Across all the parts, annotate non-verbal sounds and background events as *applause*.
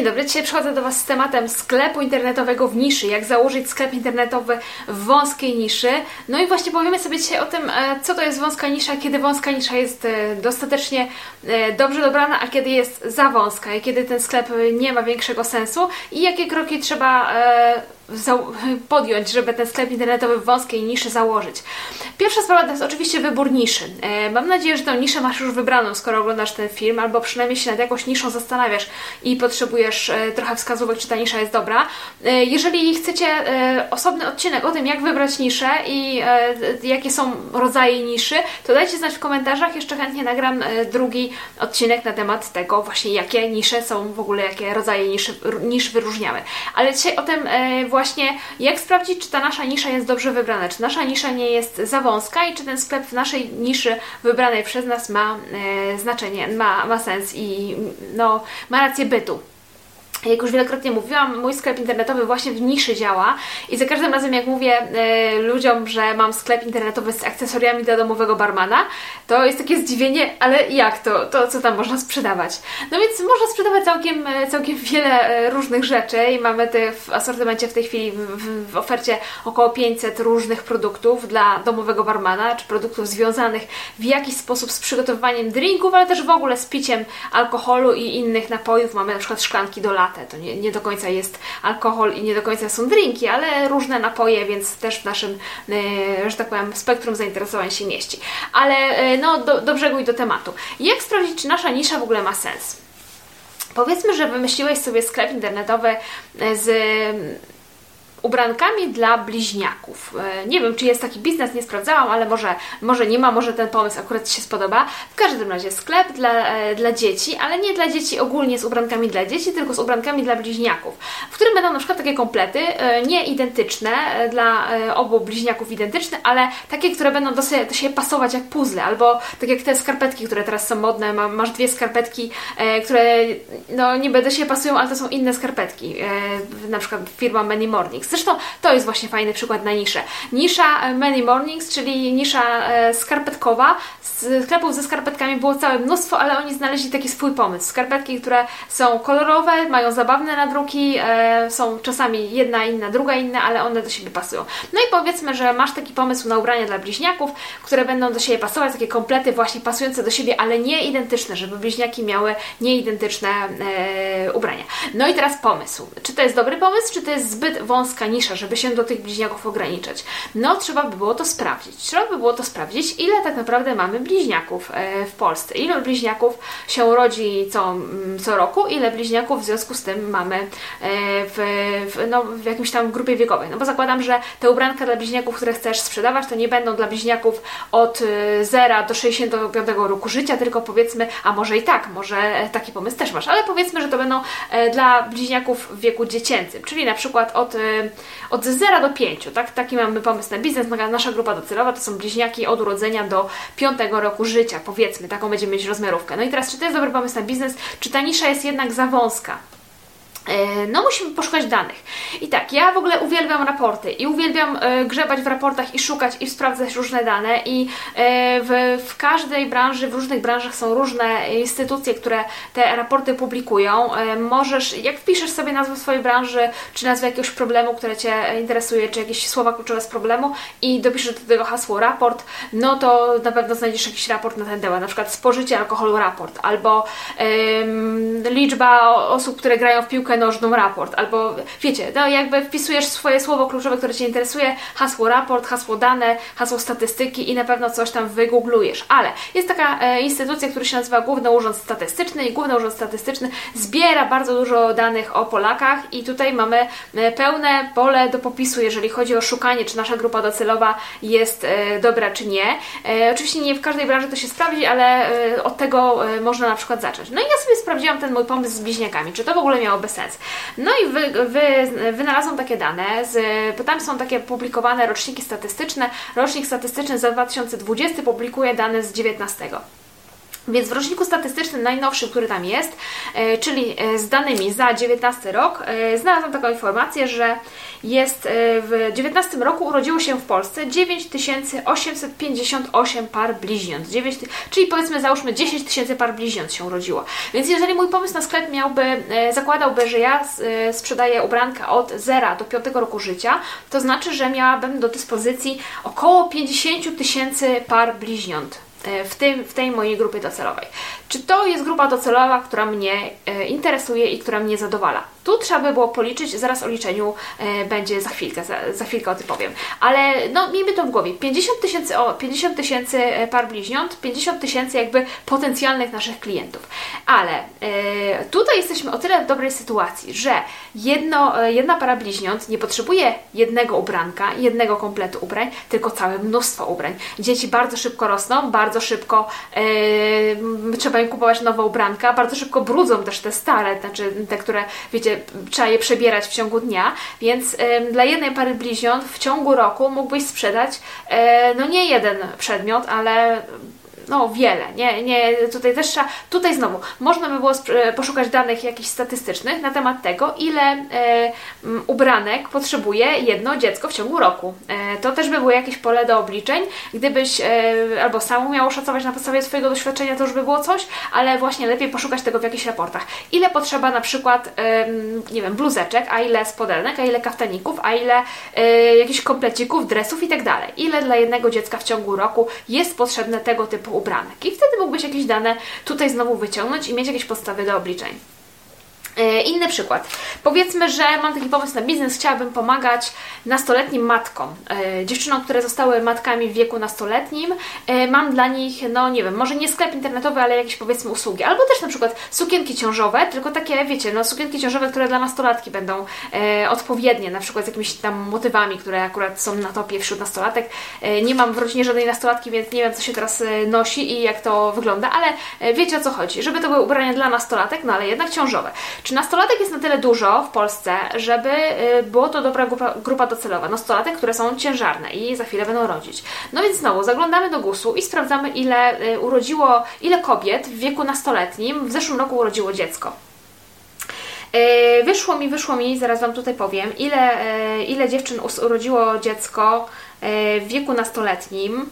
Dzień dobry, dzisiaj przychodzę do Was z tematem sklepu internetowego w niszy, jak założyć sklep internetowy w wąskiej niszy. No i właśnie powiemy sobie dzisiaj o tym, e, co to jest wąska nisza, kiedy wąska nisza jest e, dostatecznie e, dobrze dobrana, a kiedy jest za wąska i kiedy ten sklep nie ma większego sensu i jakie kroki trzeba podjąć, żeby ten sklep internetowy w wąskiej niszy założyć. Pierwsza sprawa to jest oczywiście wybór niszy. E, mam nadzieję, że tę niszę masz już wybraną, skoro oglądasz ten film, albo przynajmniej się nad jakąś niszą zastanawiasz i potrzebujesz e, trochę wskazówek, czy ta nisza jest dobra. E, jeżeli chcecie osobny odcinek o tym, jak wybrać niszę i jakie są rodzaje niszy, to dajcie znać w komentarzach. Jeszcze chętnie nagram drugi odcinek na temat tego właśnie, jakie nisze są w ogóle, jakie rodzaje niszy, nisz wyróżniamy. Ale dzisiaj o tym właśnie właśnie jak sprawdzić, czy ta nasza nisza jest dobrze wybrana, czy nasza nisza nie jest za wąska i czy ten sklep w naszej niszy wybranej przez nas ma e, znaczenie, ma, ma sens i no, ma rację bytu. Jak już wielokrotnie mówiłam, mój sklep internetowy właśnie w niszy działa i za każdym razem jak mówię e, ludziom, że mam sklep internetowy z akcesoriami dla domowego barmana, to jest takie zdziwienie, ale jak to, to co tam można sprzedawać? No więc można sprzedawać całkiem, e, całkiem wiele e, różnych rzeczy i mamy te w asortymencie w tej chwili w, w, ofercie około 500 różnych produktów dla domowego barmana, czy produktów związanych w jakiś sposób z przygotowywaniem drinków, ale też w ogóle z piciem alkoholu i innych napojów. Mamy na przykład szklanki do to nie, nie do końca jest alkohol i nie do końca są drinki, ale różne napoje, więc też w naszym, e, że tak powiem, spektrum zainteresowań się mieści. Ale e, no, do, do brzegu i do tematu. Jak sprawdzić, czy nasza nisza w ogóle ma sens? Powiedzmy, że wymyśliłeś sobie sklep internetowy z ubrankami dla bliźniaków. E, nie wiem, czy jest taki biznes, nie sprawdzałam, ale może, może nie ma, może ten pomysł akurat Ci się spodoba. W każdym razie sklep dla, e, dla dzieci, ale nie dla dzieci ogólnie z ubrankami dla dzieci, tylko z ubrankami dla bliźniaków, w którym będą na przykład takie komplety, e, nie identyczne, dla obu bliźniaków identyczne, ale takie, które będą do siebie, do siebie pasować jak puzzle, albo tak jak te skarpetki, które teraz są modne, masz dwie skarpetki, które no niby do siebie pasują, ale to są inne skarpetki, na przykład firma Many Mornings. Zresztą to jest właśnie fajny przykład na niszę. Nisza e, Many Mornings, czyli nisza e, skarpetkowa. Sklepów ze skarpetkami było całe mnóstwo, ale oni znaleźli taki swój pomysł. Skarpetki, które są kolorowe, mają zabawne nadruki, e, są czasami jedna inna, druga inna, ale one do siebie pasują. No i powiedzmy, że masz taki pomysł na ubrania dla bliźniaków, które będą do siebie pasować, takie komplety właśnie pasujące do siebie, ale nie identyczne, żeby bliźniaki miały nieidentyczne ubrania. No i teraz pomysł. Czy to jest dobry pomysł, czy to jest zbyt wąska wąska nisza, żeby się do tych bliźniaków ograniczać? No, trzeba by było to sprawdzić. Trzeba by było to sprawdzić, ile tak naprawdę mamy bliźniaków e, w Polsce. Ile bliźniaków się rodzi co, mm, co roku, ile bliźniaków w związku z tym mamy e, w, w, no, w jakimś tam grupie wiekowej. No bo zakładam, że te ubranka dla bliźniaków, które chcesz sprzedawać, to nie będą dla bliźniaków od 0 e, do 65 roku życia, tylko powiedzmy, a może i tak, może taki pomysł też masz, ale powiedzmy, że to będą dla bliźniaków w wieku dziecięcym, czyli na przykład od od 0 do 5. Tak? Taki mamy pomysł na biznes. Nasza grupa docelowa to są bliźniaki od urodzenia do 5 roku życia, powiedzmy. Taką będziemy mieć rozmiarówkę. No i teraz, czy to jest dobry pomysł na biznes, czy ta nisza jest jednak za wąska? E, no, musimy poszukać danych. I tak, ja w ogóle uwielbiam raporty i uwielbiam e, grzebać w raportach i szukać i sprawdzać różne dane i e, w, w każdej branży, w różnych branżach są różne instytucje, które te raporty publikują. Możesz, jak wpiszesz sobie nazwę swojej branży, czy nazwę jakiegoś problemu, które Cię interesuje, czy jakieś słowa kluczowe z problemu i dopiszesz do tego hasło raport, no to na pewno znajdziesz jakiś raport na ten temat, na przykład spożycie alkoholu raport, albo liczba osób, które grają w piłkę nożną raport, albo wiecie, no jakby wpisujesz swoje słowo kluczowe, które Cię interesuje, hasło raport, hasło dane, hasło statystyki i na pewno coś tam wygooglujesz. Ale jest taka e, instytucja, która się nazywa Główny Urząd Statystyczny i Główny Urząd Statystyczny zbiera bardzo dużo danych o Polakach i tutaj mamy e, pełne pole do popisu, jeżeli chodzi o szukanie, czy nasza grupa docelowa jest e, dobra, czy nie. E, oczywiście nie w każdej branży to się sprawdzi, ale e, od tego e, można na przykład zacząć. No i ja sobie sprawdziłam ten mój pomysł z bliźniakami, czy to w ogóle miałoby sens No i wy, wy, wynalazłam takie dane, z, bo tam są takie publikowane roczniki statystyczne. Rocznik statystyczny za 2020 publikuje dane z 19. Więc w roczniku statystycznym najnowszym, który tam jest, e, czyli e, z danymi za 19 rok, e, znalazłam taką informację, że jest w 19 roku urodziło się w Polsce 9858 par bliźniąt. 9, czyli powiedzmy załóżmy 10 tysięcy par bliźniąt się urodziło. Więc jeżeli mój pomysł na sklep miałby, zakładałby, że ja sprzedaję ubranka od 0 do 5 roku życia, to znaczy, że miałabym do dyspozycji około 50 tysięcy par bliźniąt w, tym, w tej mojej grupie docelowej. Czy to jest grupa docelowa, która mnie e, interesuje i która mnie zadowala? Tu trzeba by było policzyć, zaraz o liczeniu e, będzie za chwilkę, za, za chwilkę o tym powiem. Ale no, miejmy to w głowie. 50 tysięcy, 50 tysięcy par bliźniąt, 50 tysięcy jakby potencjalnych naszych klientów. Ale e, tutaj jesteśmy o tyle w dobrej sytuacji, że jedno, e, jedna para bliźniąt nie potrzebuje jednego ubranka, jednego kompletu ubrań, tylko całe mnóstwo ubrań. Dzieci bardzo szybko rosną, bardzo szybko e, trzeba im kupować nowe ubranka, bardzo szybko brudzą też te stare, znaczy te, które wiecie, trzeba je przebierać w ciągu dnia, więc dla jednej pary bliźniąt w ciągu roku mógłbyś sprzedać e, no nie jeden przedmiot, ale no wiele, nie, nie, tutaj też trzeba, tutaj znowu, można by było poszukać danych jakichś statystycznych na temat tego, ile e, ubranek potrzebuje jedno dziecko w ciągu roku. E, to też by było jakieś pole do obliczeń, gdybyś e, albo sam miało szacować na podstawie swojego doświadczenia, to już by było coś, ale właśnie lepiej poszukać tego w jakichś raportach. Ile potrzeba na przykład, e, nie wiem, bluzeczek, a ile spodelnek, a ile kaftaników, a ile e, jakichś komplecików, dresów i tak dalej. Ile dla jednego dziecka w ciągu roku jest potrzebne tego typu ubranek. I wtedy mógłbyś jakieś dane tutaj znowu wyciągnąć i mieć jakieś podstawy do obliczeń. E, inny przykład. Powiedzmy, że mam taki pomysł na biznes, chciałabym pomagać nastoletnim matkom, e, dziewczynom, które zostały matkami w wieku nastoletnim. E, mam dla nich, no nie wiem, może nie sklep internetowy, ale jakieś powiedzmy usługi. Albo też na przykład sukienki ciążowe, tylko takie, wiecie, no sukienki ciążowe, które dla nastolatki będą odpowiednie, na przykład z jakimiś tam motywami, które akurat są na topie wśród nastolatek. nie mam w rodzinie żadnej nastolatki, więc nie wiem, co się teraz nosi i jak to wygląda, ale wiecie o co chodzi. Żeby to były ubrania dla nastolatek, no ale jednak ciążowe. Czy nastolatek jest na tyle dużo w Polsce, żeby y, było to dobra grupa, grupa docelowa? Nastolatek, które są ciężarne i za chwilę będą rodzić. No więc znowu zaglądamy do GUS-u i sprawdzamy, ile y, urodziło, ile kobiet w wieku nastoletnim w zeszłym roku urodziło dziecko. Y, wyszło mi, wyszło mi, zaraz Wam tutaj powiem, ile, ile dziewczyn urodziło dziecko w wieku nastoletnim.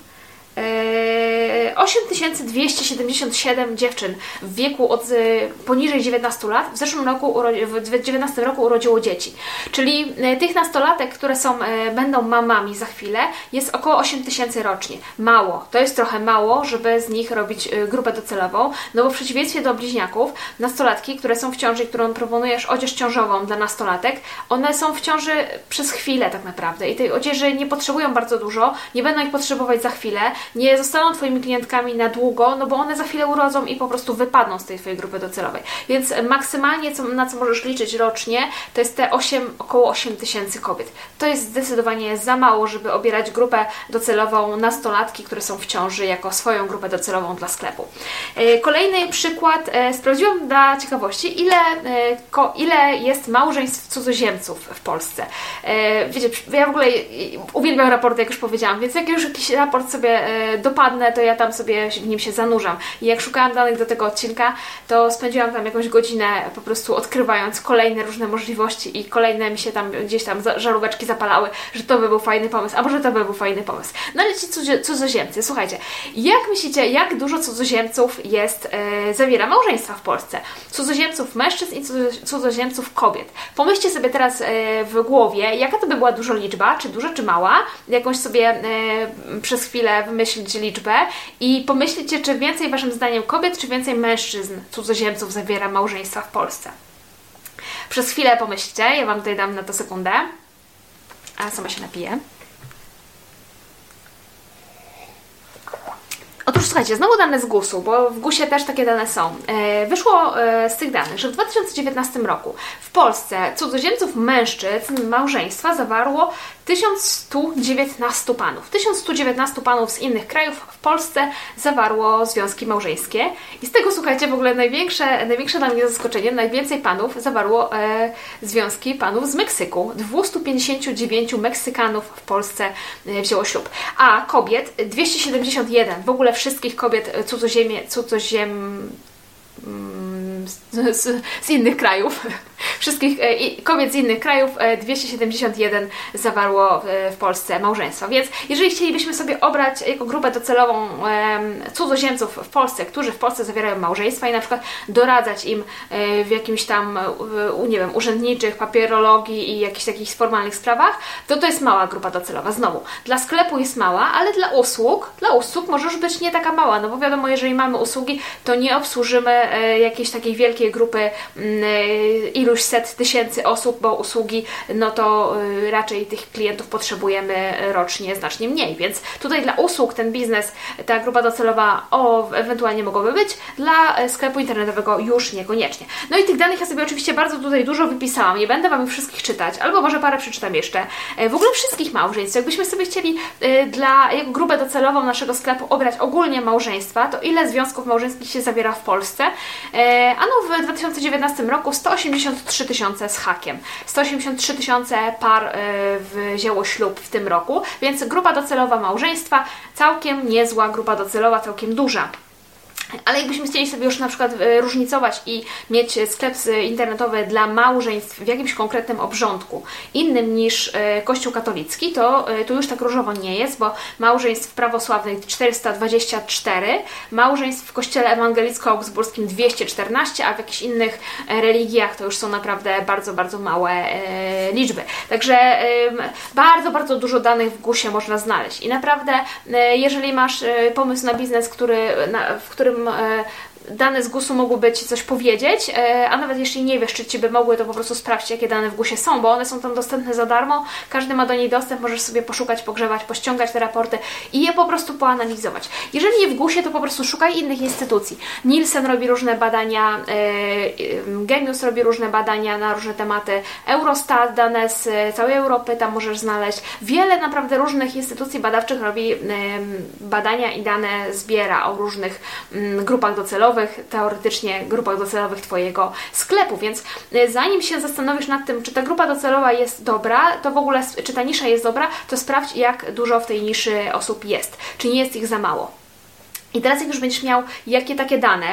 8277 dziewczyn w wieku od y, poniżej 19 lat w zeszłym roku, w 2019 roku urodziło dzieci. Czyli y, tych nastolatek, które są, y, będą mamami za chwilę, jest około 8000 rocznie. Mało. To jest trochę mało, żeby z nich robić grupę docelową, no bo w przeciwieństwie do bliźniaków, nastolatki, które są w ciąży, którą proponujesz odzież ciążową dla nastolatek, one są w ciąży przez chwilę tak naprawdę i tej odzieży nie potrzebują bardzo dużo, nie będą ich potrzebować za chwilę, nie zostaną Twoimi klientkami na długo, no bo one za chwilę urodzą i po prostu wypadną z tej Twojej grupy docelowej. Więc maksymalnie, co, na co możesz liczyć rocznie, to jest te 8, około 8 tysięcy kobiet. To jest zdecydowanie za mało, żeby obierać grupę docelową nastolatki, które są w ciąży, jako swoją grupę docelową dla sklepu. E, kolejny przykład. E, sprawdziłam dla ciekawości, ile, e, ile jest małżeństw cudzoziemców w Polsce. Wiecie, ja w ogóle uwielbiam raporty, jak już powiedziałam, więc jak już jakiś raport sobie dopadnę, to ja tam sobie w nim się zanurzam. I jak szukałam danych do tego odcinka, to spędziłam tam jakąś godzinę po prostu odkrywając kolejne różne możliwości i kolejne mi się tam gdzieś tam żaróweczki zapalały, że to by był fajny pomysł, a może to by był fajny pomysł. No ale ci cudzoziemcy, słuchajcie, jak myślicie, jak dużo cudzoziemców jest, e, zawiera małżeństwa w Polsce? Cudzoziemców mężczyzn i cudzoziemców kobiet. Pomyślcie sobie teraz e, w głowie, jaka to by była duża liczba, czy duża, czy mała, jakąś sobie e, przez chwilę wymyślić liczbę i pomyślcie, czy więcej Waszym zdaniem kobiet, czy więcej mężczyzn, cudzoziemców zawiera małżeństwa w Polsce. Przez chwilę pomyślcie, ja Wam tutaj dam na to sekundę, a sama się napiję. Otóż słuchajcie, znowu dane z GUS-u, bo w GUS-ie też takie dane są. E, wyszło e, z tych danych, że w 2019 roku w Polsce cudzoziemców mężczyzn małżeństwa zawarło 1119 panów. 1119 panów z innych krajów w Polsce zawarło związki małżeńskie. I z tego, słuchajcie, w ogóle największe, największe dla mnie zaskoczenie, najwięcej panów zawarło e, związki panów z Meksyku. 259 Meksykanów w Polsce e, wzięło ślub. A kobiet 271. W ogóle wszystkich kobiet cudzoziemie, cudzoziem... Mm, z, z, z innych krajów *laughs* wszystkich e, kobiet z innych krajów 271 e, zawarło w Polsce małżeństwa. Więc jeżeli chcielibyśmy sobie obrać jako grupę docelową cudzoziemców w Polsce, którzy w Polsce zawierają małżeństwa i na przykład doradzać im e, w jakimś tam, nie wiem, urzędniczych, papierologii i jakichś takich formalnych sprawach, to to jest mała grupa docelowa. Znowu, dla sklepu jest mała, ale dla usług, dla usług może już być nie taka mała, no bo wiadomo, jeżeli mamy usługi, to nie obsłużymy jakiejś takiej wielkiej grupy ilu iluś set tysięcy osób, bo usługi, no to y, raczej tych klientów potrzebujemy rocznie znacznie mniej. Więc tutaj dla usług ten biznes, ta grupa docelowa o, ewentualnie mogłoby być, dla y, sklepu internetowego już niekoniecznie. No i tych danych ja sobie oczywiście bardzo tutaj dużo wypisałam, nie będę Wam ich wszystkich czytać, albo może parę przeczytam jeszcze. W ogóle wszystkich małżeństw. Jakbyśmy sobie chcieli dla jako grupę docelową naszego sklepu obrać ogólnie małżeństwa, to ile związków małżeńskich się zawiera w Polsce? Ano w 2019 roku 180 183 tysiące z hakiem. 183 tysiące par y, wzięło ślub w tym roku, więc grupa docelowa małżeństwa, całkiem niezła grupa docelowa, całkiem duża. Ale jakbyśmy chcieli sobie już na przykład e, różnicować i mieć sklep internetowy dla małżeństw w jakimś konkretnym obrządku, innym niż e, Kościół katolicki, to e, tu już tak różowo nie jest, bo małżeństw prawosławnych 424, małżeństw w Kościele Ewangelicko-Augsburskim 214, a w jakichś innych religiach to już są naprawdę bardzo, bardzo małe liczby. Także bardzo, bardzo dużo danych w GUSie można znaleźć. I naprawdę, jeżeli masz pomysł na biznes, który, w którym e, dane z GUS-u mogłyby Ci coś powiedzieć, e, a nawet jeśli nie wiesz, czy Ci by mogły, to po prostu sprawdź, jakie dane w GUS-ie są, bo one są tam dostępne za darmo, każdy ma do niej dostęp, możesz sobie poszukać, pogrzebać, pościągać te raporty i je po prostu poanalizować. Jeżeli nie w GUS-ie, to po prostu szukaj innych instytucji. Nielsen robi różne badania, e, Genius robi różne badania na różne tematy, Eurostat, dane z całej Europy tam możesz znaleźć. Wiele naprawdę różnych instytucji badawczych robi badania i dane zbiera o różnych mm, grupach docelowych, docelowych, teoretycznie grupach docelowych Twojego sklepu, więc y, zanim się zastanowisz nad tym, czy ta grupa docelowa jest dobra, to w ogóle, czy ta nisza jest dobra, to sprawdź, jak dużo w tej niszy osób jest, czy nie jest ich za mało. I teraz jak już będziesz miał jakie takie dane,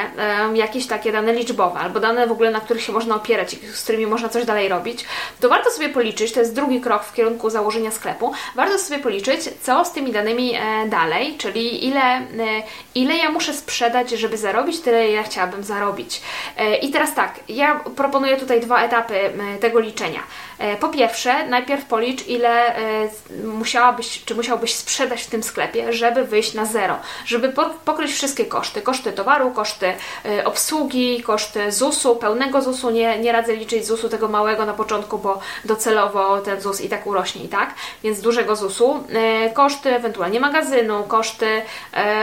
jakieś takie dane liczbowe, albo dane w ogóle, na których się można opierać z którymi można coś dalej robić, to warto sobie policzyć, to jest drugi krok w kierunku założenia sklepu, warto sobie policzyć, co z tymi danymi e, dalej, czyli ile, e, ile ja muszę sprzedać, żeby zarobić tyle, ile chciałabym zarobić. E, I teraz tak, ja proponuję tutaj dwa etapy tego liczenia. Po pierwsze, najpierw policz, ile musiałabyś, czy musiałbyś sprzedać w tym sklepie, żeby wyjść na zero, żeby pokryć wszystkie koszty. Koszty towaru, koszty y, obsługi, koszty ZUS-u, pełnego ZUS-u. Nie, nie radzę liczyć ZUS-u tego małego na początku, bo docelowo ten ZUS i tak urośnie i tak, więc dużego ZUS-u. Koszty ewentualnie magazynu, koszty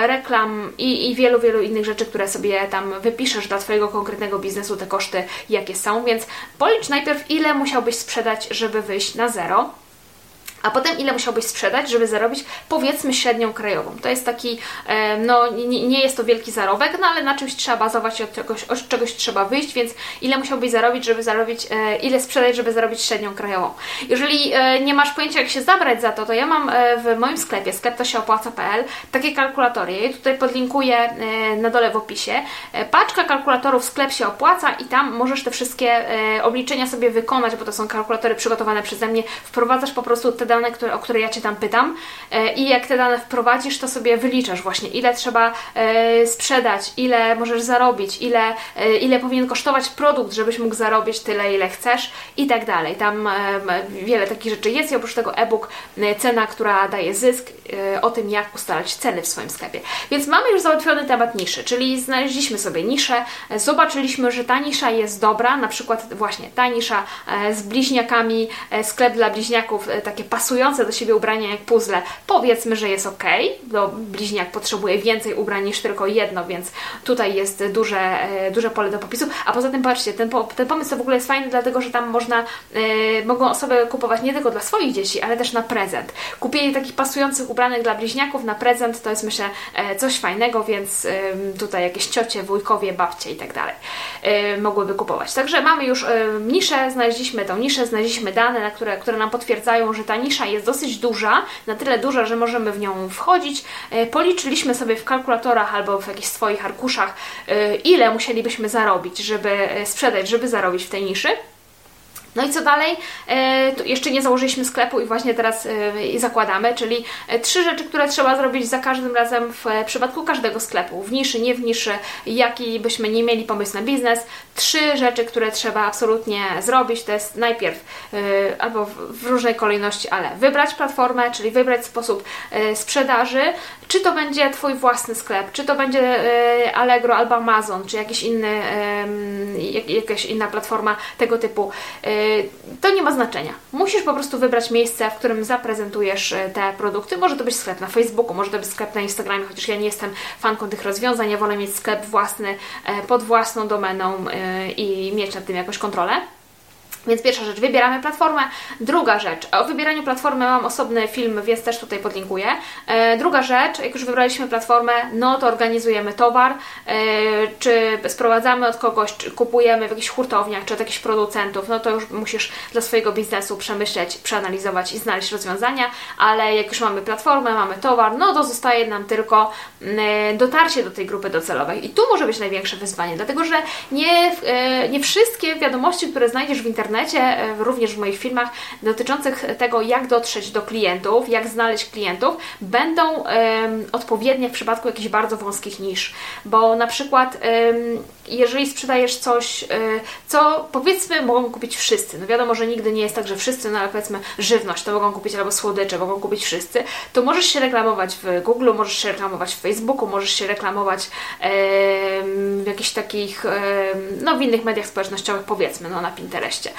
reklam i, i wielu, wielu innych rzeczy, które sobie tam wypiszesz dla Twojego konkretnego biznesu, te koszty jakie są, więc policz najpierw ile musiałbyś sprzedać, żeby wyjść na zero a potem ile musiałbyś sprzedać, żeby zarobić powiedzmy średnią krajową. To jest taki, e, no nie, jest to wielki zarobek, no ale na czymś trzeba bazować od czegoś, od czegoś trzeba wyjść, więc ile musiałbyś zarobić, żeby zarobić, e, ile sprzedać, żeby zarobić średnią krajową. Jeżeli e, nie masz pojęcia jak się zabrać za to, to ja mam w moim sklepie, sklep to się opłaca.pl, takie kalkulatory. Ja je tutaj podlinkuję na dole w opisie. Paczka kalkulatorów sklep się opłaca i tam możesz te wszystkie obliczenia sobie wykonać, bo to są kalkulatory przygotowane przeze mnie. Wprowadzasz po prostu te dane, które, o które ja Cię tam pytam e, i jak te dane wprowadzisz, to sobie wyliczasz właśnie, ile trzeba e, sprzedać, ile możesz zarobić, ile, e, ile powinien kosztować produkt, żebyś mógł zarobić tyle, ile chcesz i tak dalej. Tam wiele takich rzeczy jest i oprócz tego e-book cena, która daje zysk, o tym jak ustalać ceny w swoim sklepie. Więc mamy już załatwiony temat niszy, czyli znaleźliśmy sobie niszę, zobaczyliśmy, że ta nisza jest dobra, na przykład właśnie ta nisza z bliźniakami, sklep dla bliźniaków, takie pas pasujące do siebie ubrania jak puzzle, powiedzmy, że jest ok, bo bliźniak potrzebuje więcej ubrań niż tylko jedno, więc tutaj jest duże, e, duże pole do popisu. A poza tym patrzcie, ten, ten pomysł w ogóle jest fajny, dlatego że tam można, e, mogą osoby kupować nie tylko dla swoich dzieci, ale też na prezent. Kupienie takich pasujących ubranek dla bliźniaków na prezent to jest myślę e, coś fajnego, więc tutaj jakieś ciocie, wujkowie, babcie i tak dalej mogłyby kupować. Także mamy już niszę, znaleźliśmy tą niszę, znaleźliśmy dane, na które, które nam potwierdzają, że ta nisza jest dosyć duża, na tyle duża, że możemy w nią wchodzić. Policzyliśmy sobie w kalkulatorach albo w jakichś swoich arkuszach, ile musielibyśmy zarobić, żeby sprzedać, żeby zarobić w tej niszy. No i co dalej? E, jeszcze nie założyliśmy sklepu i właśnie teraz e, zakładamy, czyli e, trzy rzeczy, które trzeba zrobić za każdym razem w przypadku każdego sklepu, w niszy, nie w niszy, jaki byśmy nie mieli pomysł na biznes. Trzy rzeczy, które trzeba absolutnie zrobić, to jest najpierw albo w różnej kolejności, ale wybrać platformę, czyli wybrać sposób sprzedaży, czy to będzie Twój własny sklep, czy to będzie Allegro albo Amazon, czy jakiś inny, jakaś inna platforma tego typu to nie ma znaczenia. Musisz po prostu wybrać miejsce, w którym zaprezentujesz e, te produkty. Może to być sklep na Facebooku, może to być sklep na Instagramie, chociaż ja nie jestem fanką tych rozwiązań. Ja wolę mieć sklep własny e, pod własną domeną e, i mieć nad tym jakąś kontrolę. Więc pierwsza rzecz, wybieramy platformę. Druga rzecz, o wybieraniu platformy mam osobny film, więc też tutaj podlinkuję. E, druga rzecz, jak już wybraliśmy platformę, no to organizujemy towar, e, czy sprowadzamy od kogoś, czy kupujemy w jakichś hurtowniach, czy od jakichś producentów, no to już musisz dla swojego biznesu przemyśleć, przeanalizować i znaleźć rozwiązania, ale jak już mamy platformę, mamy towar, no to zostaje nam tylko e, dotarcie do tej grupy docelowej. I tu może być największe wyzwanie, dlatego że nie, e, nie wszystkie wiadomości, które znajdziesz w internecie, internecie, e, również w moich filmach dotyczących tego, jak dotrzeć do klientów, jak znaleźć klientów, będą odpowiednie w przypadku jakichś bardzo wąskich nisz. Bo na przykład, jeżeli sprzedajesz coś, um, co powiedzmy mogą kupić wszyscy, no wiadomo, że nigdy nie jest tak, że wszyscy, no ale powiedzmy żywność to mogą kupić albo słodycze mogą kupić wszyscy, to możesz się reklamować w Google, możesz się reklamować w Facebooku, możesz się reklamować w jakichś takich, no w innych mediach społecznościowych, powiedzmy, no na Pinterestie.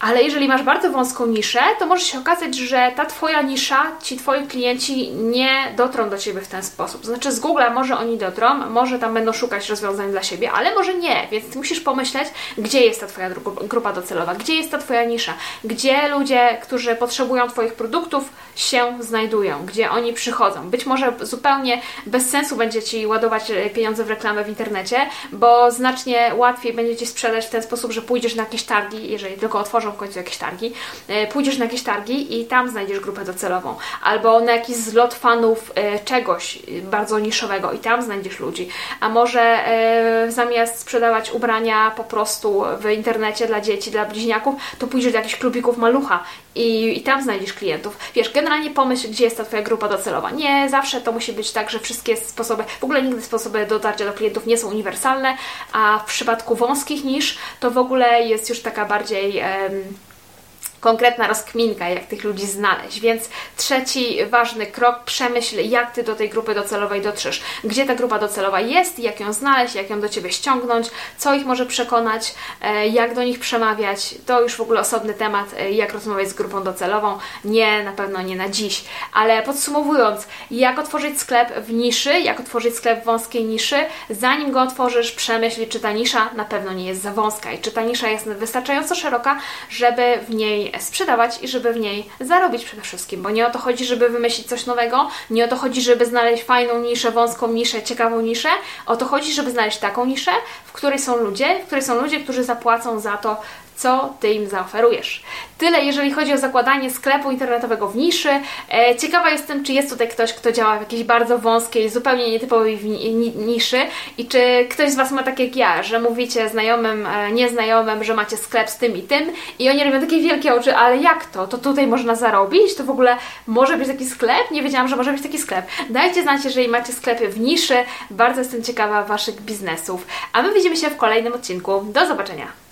Ale jeżeli masz bardzo wąską niszę, to może się okazać, że ta Twoja nisza, ci Twoi klienci nie dotrą do Ciebie w ten sposób. To znaczy z Google'a może oni dotrą, może tam będą szukać rozwiązań dla siebie, ale może nie, więc musisz pomyśleć, gdzie jest ta Twoja grupa docelowa, gdzie jest ta Twoja nisza, gdzie ludzie, którzy potrzebują Twoich produktów się znajdują, gdzie oni przychodzą. Być może zupełnie bez sensu będzie Ci ładować e, pieniądze w reklamę w internecie, bo znacznie łatwiej będzie Ci sprzedać w ten sposób, że pójdziesz na jakieś targi, jeżeli tylko otworzysz w końcu jakieś targi, e, pójdziesz na jakieś targi i tam znajdziesz grupę docelową, albo na jakiś zlot fanów e, czegoś bardzo niszowego i tam znajdziesz ludzi, a może e, zamiast sprzedawać ubrania po prostu w internecie dla dzieci, dla bliźniaków, to pójdziesz do jakichś klubików malucha i, i tam znajdziesz klientów. Wiesz, generalnie pomyśl, gdzie jest ta Twoja grupa docelowa. Nie zawsze to musi być tak, że wszystkie sposoby, w ogóle nigdy sposoby dotarcia do klientów nie są uniwersalne, a w przypadku wąskich niż to w ogóle jest już taka bardziej konkretna rozkminka, jak tych ludzi znaleźć. Więc trzeci ważny krok, przemyśl, jak Ty do tej grupy docelowej dotrzesz. Gdzie ta grupa docelowa jest, jak ją znaleźć, jak ją do Ciebie ściągnąć, co ich może przekonać, e, jak do nich przemawiać. To już w ogóle osobny temat, e, jak rozmawiać z grupą docelową. Nie, na pewno nie na dziś. Ale podsumowując, jak otworzyć sklep w niszy, jak otworzyć sklep w wąskiej niszy, zanim go otworzysz, przemyśl, czy ta nisza na pewno nie jest za wąska i czy ta nisza jest wystarczająco szeroka, żeby w niej sprzedawać i żeby w niej zarobić przede wszystkim, bo nie o to chodzi, żeby wymyślić coś nowego, nie o to chodzi, żeby znaleźć fajną niszę, wąską niszę, ciekawą niszę, o to chodzi, żeby znaleźć taką niszę, w której są ludzie, w której są ludzie, którzy zapłacą za to, co Ty im zaoferujesz. Tyle, jeżeli chodzi o zakładanie sklepu internetowego w niszy. E, ciekawa jestem, czy jest tutaj ktoś, kto działa w jakiejś bardzo wąskiej, zupełnie nietypowej niszy i czy ktoś z Was ma tak jak ja, że mówicie znajomym, e, nieznajomym, że macie sklep z tym i tym i oni robią takie wielkie oczy, ale jak to? To tutaj można zarobić? To w ogóle może być taki sklep? Nie wiedziałam, że może być taki sklep. Dajcie znać, jeżeli macie sklepy w niszy. Bardzo jestem ciekawa Waszych biznesów. A my widzimy się w kolejnym odcinku. Do zobaczenia!